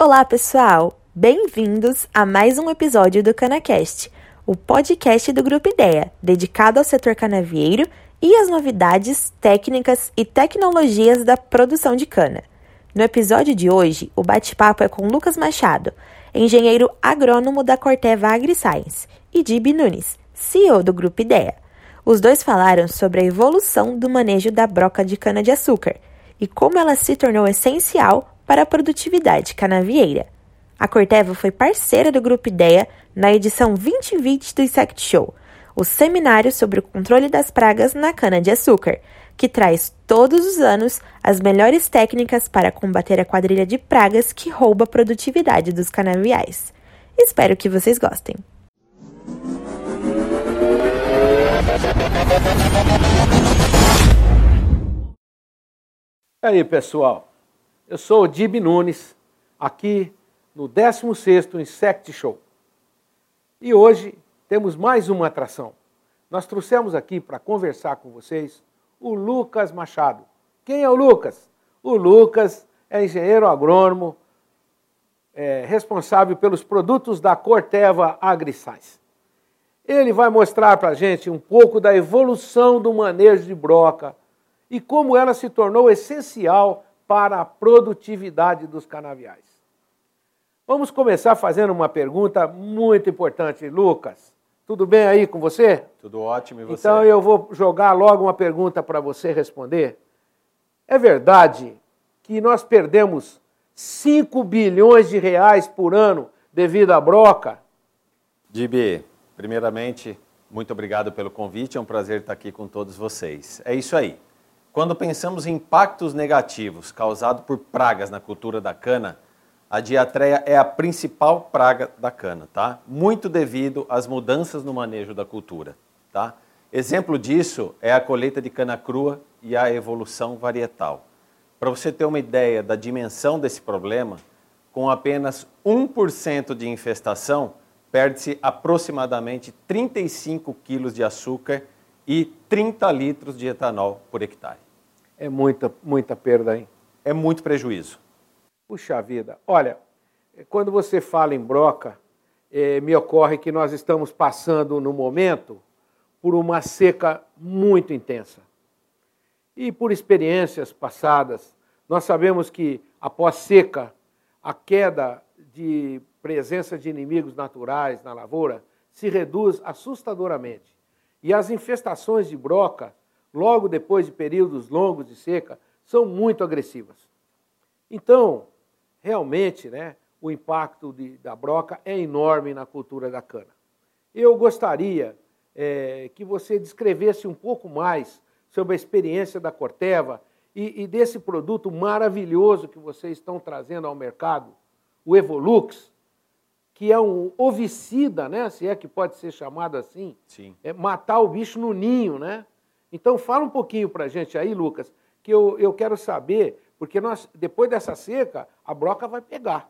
Olá, pessoal! Bem-vindos a mais um episódio do CanaCast, o podcast do Grupo Ideia, dedicado ao setor canavieiro e às novidades, técnicas e tecnologias da produção de cana. No episódio de hoje, o bate-papo é com Lucas Machado, engenheiro agrônomo da Corteva AgriScience, e Dib Nunes, CEO do Grupo Ideia. Os dois falaram sobre a evolução do manejo da broca de cana-de-açúcar e como ela se tornou essencial para a produtividade canavieira. A Corteva foi parceira do Grupo Ideia na edição 2020 do Insect Show, o seminário sobre o controle das pragas na cana-de-açúcar, que traz todos os anos as melhores técnicas para combater a quadrilha de pragas que rouba a produtividade dos canaviais. Espero que vocês gostem. E aí, pessoal? Eu sou o Dib Nunes, aqui no 16º Insect Show. E hoje temos mais uma atração. Nós trouxemos aqui para conversar com vocês o Lucas Machado. Quem é o Lucas? O Lucas é engenheiro agrônomo, é, responsável pelos produtos da Corteva AgriScience. Ele vai mostrar para a gente um pouco da evolução do manejo de broca e como ela se tornou essencial para a produtividade dos canaviais. Vamos começar fazendo uma pergunta muito importante, Lucas. Tudo bem aí com você? Tudo ótimo, e você? Então eu vou jogar logo uma pergunta para você responder. É verdade que nós perdemos 5 bilhões de reais por ano devido à broca? Dibi, primeiramente, muito obrigado pelo convite, é um prazer estar aqui com todos vocês. É isso aí. Quando pensamos em impactos negativos causados por pragas na cultura da cana, a diatreia é a principal praga da cana, tá? Muito devido às mudanças no manejo da cultura, tá? Exemplo disso é a colheita de cana crua e a evolução varietal. Para você ter uma ideia da dimensão desse problema, com apenas 1% de infestação, perde-se aproximadamente 35 quilos de açúcar e 30 litros de etanol por hectare. É muita, muita perda, hein? É muito prejuízo. Puxa vida, olha, quando você fala em broca, eh, me ocorre que nós estamos passando no momento por uma seca muito intensa. E por experiências passadas, nós sabemos que após seca, a queda de presença de inimigos naturais na lavoura se reduz assustadoramente. E as infestações de broca, logo depois de períodos longos de seca, são muito agressivas. Então, realmente, né, o impacto de, da broca é enorme na cultura da cana. Eu gostaria é, que você descrevesse um pouco mais sobre a experiência da Corteva e, e, desse produto maravilhoso que vocês estão trazendo ao mercado, o Evolux, que é um ovicida, né? Se é que pode ser chamado assim. Sim. É matar o bicho no ninho, né? Então fala um pouquinho para a gente aí, Lucas, que eu, eu quero saber porque nós, depois dessa seca, a broca vai pegar.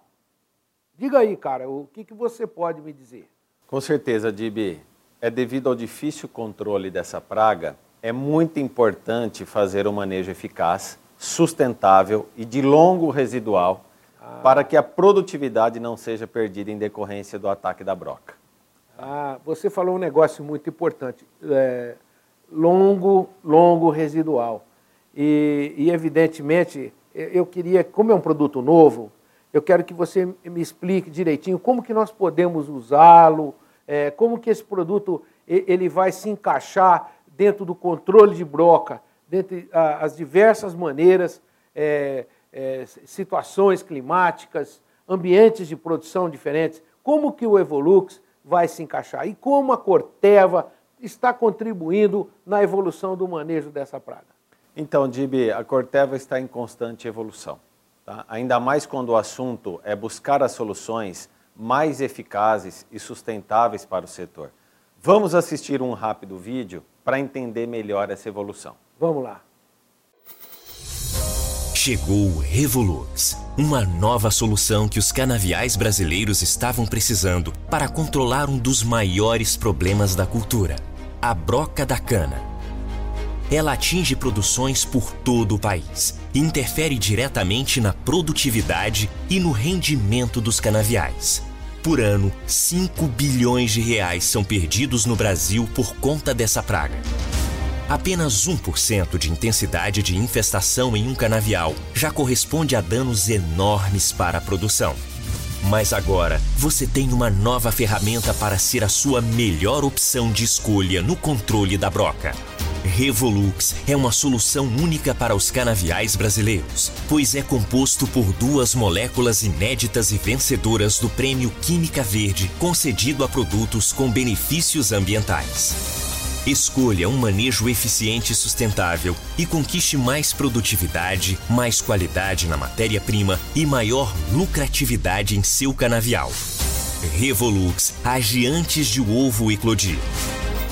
Diga aí, cara, o que, que você pode me dizer? Com certeza, Dibi. É devido ao difícil controle dessa praga, é muito importante fazer um manejo eficaz, sustentável e de longo residual ah. para que a produtividade não seja perdida em decorrência do ataque da broca. Ah, você falou um negócio muito importante. É, longo, longo residual. E, e, evidentemente, eu queria, como é um produto novo, eu quero que você me explique direitinho como que nós podemos usá-lo, é, como que esse produto ele vai se encaixar dentro do controle de broca, dentre as diversas maneiras, é, é, situações climáticas, ambientes de produção diferentes, como que o Evolux vai se encaixar e como a Corteva está contribuindo na evolução do manejo dessa praga. Então, Dibi, a Corteva está em constante evolução. Tá? Ainda mais quando o assunto é buscar as soluções mais eficazes e sustentáveis para o setor. Vamos assistir um rápido vídeo para entender melhor essa evolução. Vamos lá. Chegou o Revolux, uma nova solução que os canaviais brasileiros estavam precisando para controlar um dos maiores problemas da cultura, a broca da cana. ela atinge produções por todo o país e interfere diretamente na produtividade e no rendimento dos canaviais. Por ano, 5 bilhões de reais são perdidos no Brasil por conta dessa praga. Apenas 1% de intensidade de infestação em um canavial já corresponde a danos enormes para a produção. Mas agora você tem uma nova ferramenta para ser a sua melhor opção de escolha no controle da broca. Revolux é uma solução única para os canaviais brasileiros, pois é composto por duas moléculas inéditas e vencedoras do Prêmio Química Verde concedido a produtos com benefícios ambientais. Escolha um manejo eficiente e sustentável e conquiste mais produtividade, mais qualidade na matéria-prima e maior lucratividade em seu canavial. Revolux age antes de o ovo eclodir.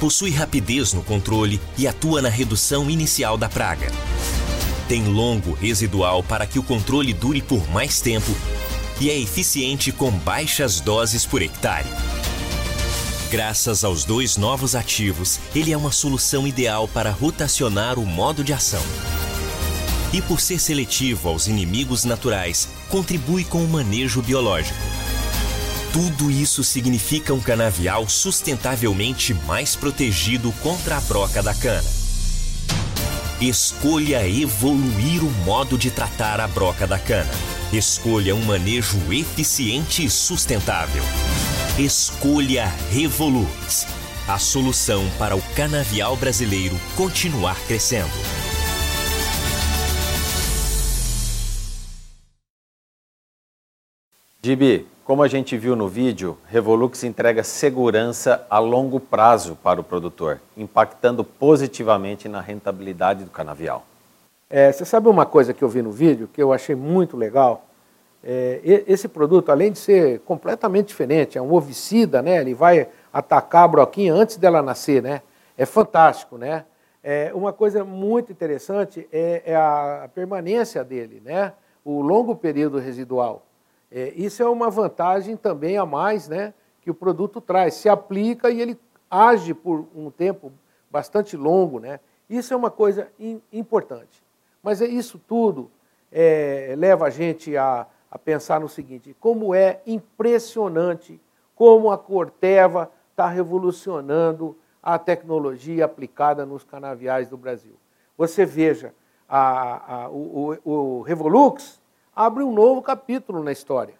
Possui rapidez no controle e atua na redução inicial da praga. Tem longo residual para que o controle dure por mais tempo e é eficiente com baixas doses por hectare. Graças aos dois novos ativos, ele é uma solução ideal para rotacionar o modo de ação. E por ser seletivo aos inimigos naturais, contribui com o manejo biológico. Tudo isso significa um canavial sustentavelmente mais protegido contra a broca da cana. Escolha evoluir o modo de tratar a broca da cana. Escolha um manejo eficiente e sustentável. Escolha Revolux, a solução para o canavial brasileiro continuar crescendo. Gibi, como a gente viu no vídeo, Revolux entrega segurança a longo prazo para o produtor, impactando positivamente na rentabilidade do canavial. É, você sabe uma coisa que eu vi no vídeo que eu achei muito legal? É, esse produto, além de ser completamente diferente, é um ovicida, né? Ele vai atacar a broquinha antes dela nascer, né? É fantástico, né? É, uma coisa muito interessante é, é, a permanência dele, né? O longo período residual. É, isso é uma vantagem também a mais, né? Que o produto traz. Se aplica e ele age por um tempo bastante longo, né? Isso é uma coisa importante. Mas é isso tudo é, leva a gente a a pensar no seguinte: como é impressionante como a Corteva está revolucionando a tecnologia aplicada nos canaviais do Brasil. Você veja, a, a, o, o, o Revolux abre um novo capítulo na história.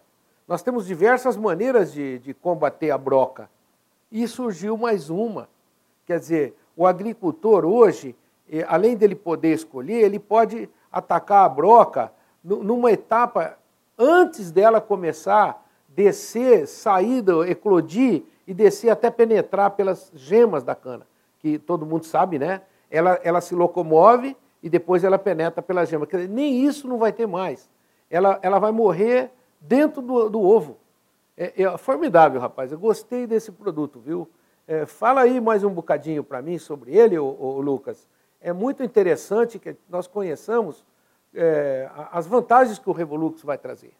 Nós temos diversas maneiras de, de combater a broca. E surgiu mais uma. Quer dizer, o agricultor hoje, eh, além dele poder escolher, ele pode atacar a broca numa etapa antes dela começar a descer, sair, eclodir e descer até penetrar pelas gemas da cana, que todo mundo sabe, né? Ela, ela se locomove e depois ela penetra pela gema. Quer dizer, nem isso não vai ter mais. Ela, ela vai morrer dentro do, do ovo. É, é, formidável, rapaz. Eu gostei desse produto, viu? É, fala aí mais um bocadinho para mim sobre ele, ô, Lucas. É muito interessante que nós conheçamos é, as vantagens que o Revolux vai trazer.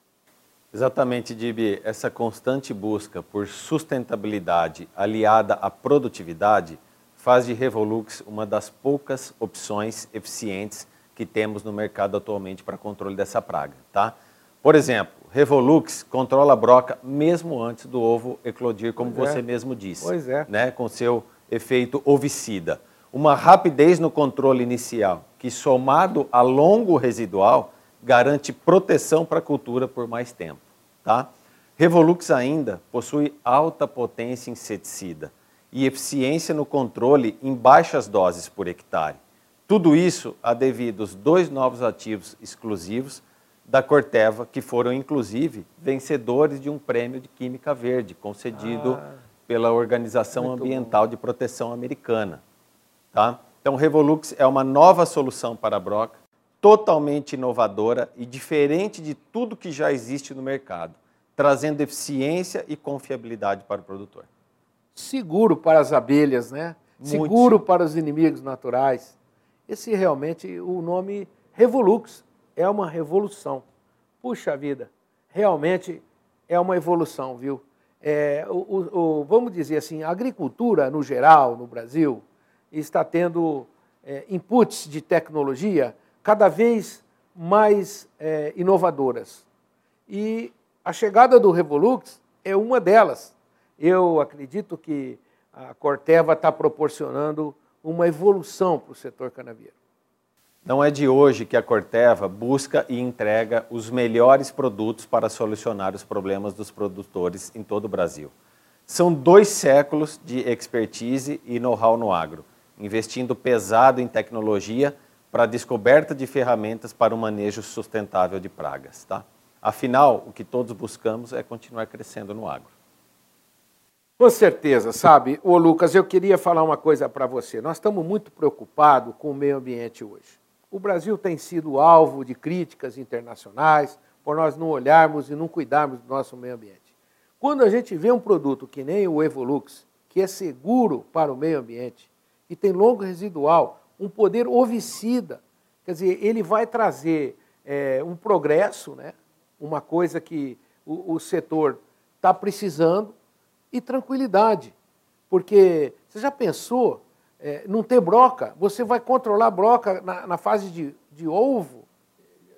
Exatamente, Dibi. Essa constante busca por sustentabilidade aliada à produtividade faz de Revolux uma das poucas opções eficientes que temos no mercado atualmente para controle dessa praga. Tá? Por exemplo, Revolux controla a broca mesmo antes do ovo eclodir, como pois você é. mesmo disse. Pois é. Né? Com seu efeito ovicida uma rapidez no controle inicial, que somado a longo residual, garante proteção para a cultura por mais tempo. Tá? Revolux ainda possui alta potência inseticida e eficiência no controle em baixas doses por hectare. Tudo isso a devido aos dois novos ativos exclusivos da Corteva, que foram inclusive vencedores de um prêmio de Química Verde concedido ah, pela Organização Ambiental bom. de Proteção Americana. Tá? Então, o Revolux é uma nova solução para a broca, totalmente inovadora e diferente de tudo que já existe no mercado, trazendo eficiência e confiabilidade para o produtor. Seguro para as abelhas, né? Muito. Seguro para os inimigos naturais. Esse realmente, o nome Revolux é uma revolução. Puxa vida, realmente é uma evolução, viu? É, o, o, vamos dizer assim, a agricultura no geral no Brasil, está tendo é, inputs de tecnologia cada vez mais é, inovadoras. E a chegada do Revolux é uma delas. Eu acredito que a Corteva está proporcionando uma evolução para o setor canavieiro. Não é de hoje que a Corteva busca e entrega os melhores produtos para solucionar os problemas dos produtores em todo o Brasil. São dois séculos de expertise e know-how no agro, investindo pesado em tecnologia para a descoberta de ferramentas para o manejo sustentável de pragas. Tá? Afinal, o que todos buscamos é continuar crescendo no agro. Com certeza, sabe? Ô Lucas, eu queria falar uma coisa para você. Nós estamos muito preocupados com o meio ambiente hoje. O Brasil tem sido alvo de críticas internacionais por nós não olharmos e não cuidarmos do nosso meio ambiente. Quando a gente vê um produto que nem o Evolux, que é seguro para o meio ambiente, e tem longo residual, um poder ovicida, quer dizer, ele vai trazer é, um progresso, né? uma coisa que o, o setor está precisando, e tranquilidade. Porque você já pensou é, não ter broca, você vai controlar broca na, na fase de, de ovo,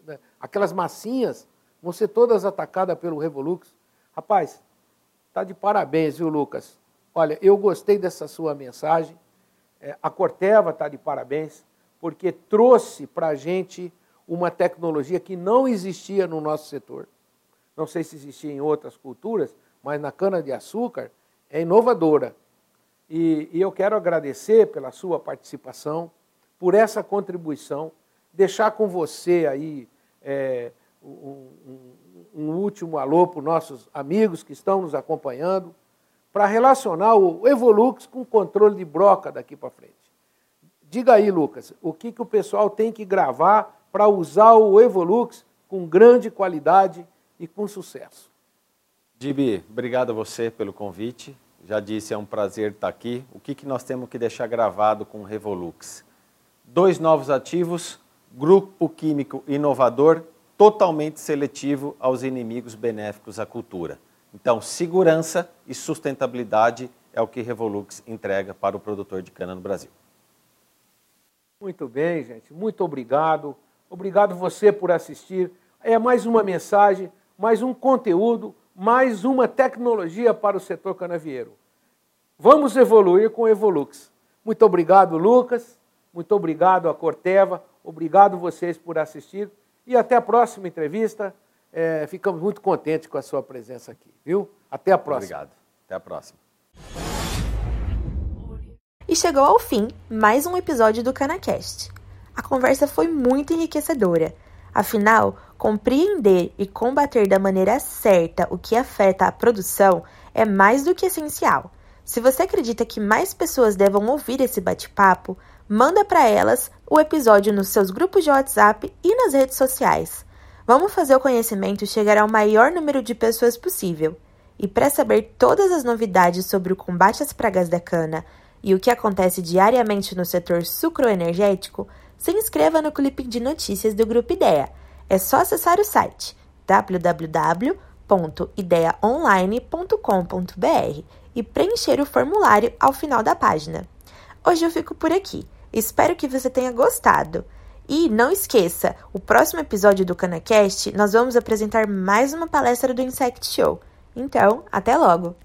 né? aquelas massinhas vão ser todas atacadas pelo Revolux. Rapaz, tá de parabéns, viu, Lucas? Olha, eu gostei dessa sua mensagem. É, a Corteva está de parabéns, porque trouxe para a gente uma tecnologia que não existia no nosso setor. Não sei se existia em outras culturas, mas na cana-de-açúcar é inovadora. E, e eu quero agradecer pela sua participação, por essa contribuição, deixar com você aí é, um, um, um, último alô para os nossos amigos que estão nos acompanhando, para relacionar o Evolux com o controle de broca daqui para frente. Diga aí, Lucas, o que, que o pessoal tem que gravar para usar o Evolux com grande qualidade e com sucesso. Dibi, obrigado a você pelo convite já disse, é um prazer estar aqui. O que, que nós temos que deixar gravado com o Revolux? Dois novos ativos, grupo químico inovador, totalmente seletivo aos inimigos benéficos à cultura. Então, segurança e sustentabilidade é o que Revolux entrega para o produtor de cana no Brasil. Muito bem, gente. Muito obrigado. Obrigado você por assistir. É mais uma mensagem, mais um conteúdo mais uma tecnologia para o setor canavieiro. Vamos evoluir com Evolux. Muito obrigado, Lucas. Muito obrigado a Corteva. Obrigado vocês por assistir. E até a próxima entrevista. É, ficamos muito contentes com a sua presença aqui, viu? Até a próxima. Obrigado. Até a próxima. E chegou ao fim mais um episódio do CanaCast. A conversa foi muito enriquecedora. Afinal, compreender e combater da maneira certa o que afeta a produção é mais do que essencial. Se você acredita que mais pessoas devam ouvir esse bate-papo, manda para elas o episódio nos seus grupos de WhatsApp e nas redes sociais. Vamos fazer o conhecimento chegar ao maior número de pessoas possível. E para saber todas as novidades sobre o combate às pragas da cana e o que acontece diariamente no setor sucroenergético, se inscreva no clipe de notícias do Grupo Ideia. É só acessar o site www.ideiaonline.com.br e preencher o formulário ao final da página. Hoje eu fico por aqui. Espero que você tenha gostado. E não esqueça, o próximo episódio do CanaCast nós vamos apresentar mais uma palestra do Insect Show. Então, até logo!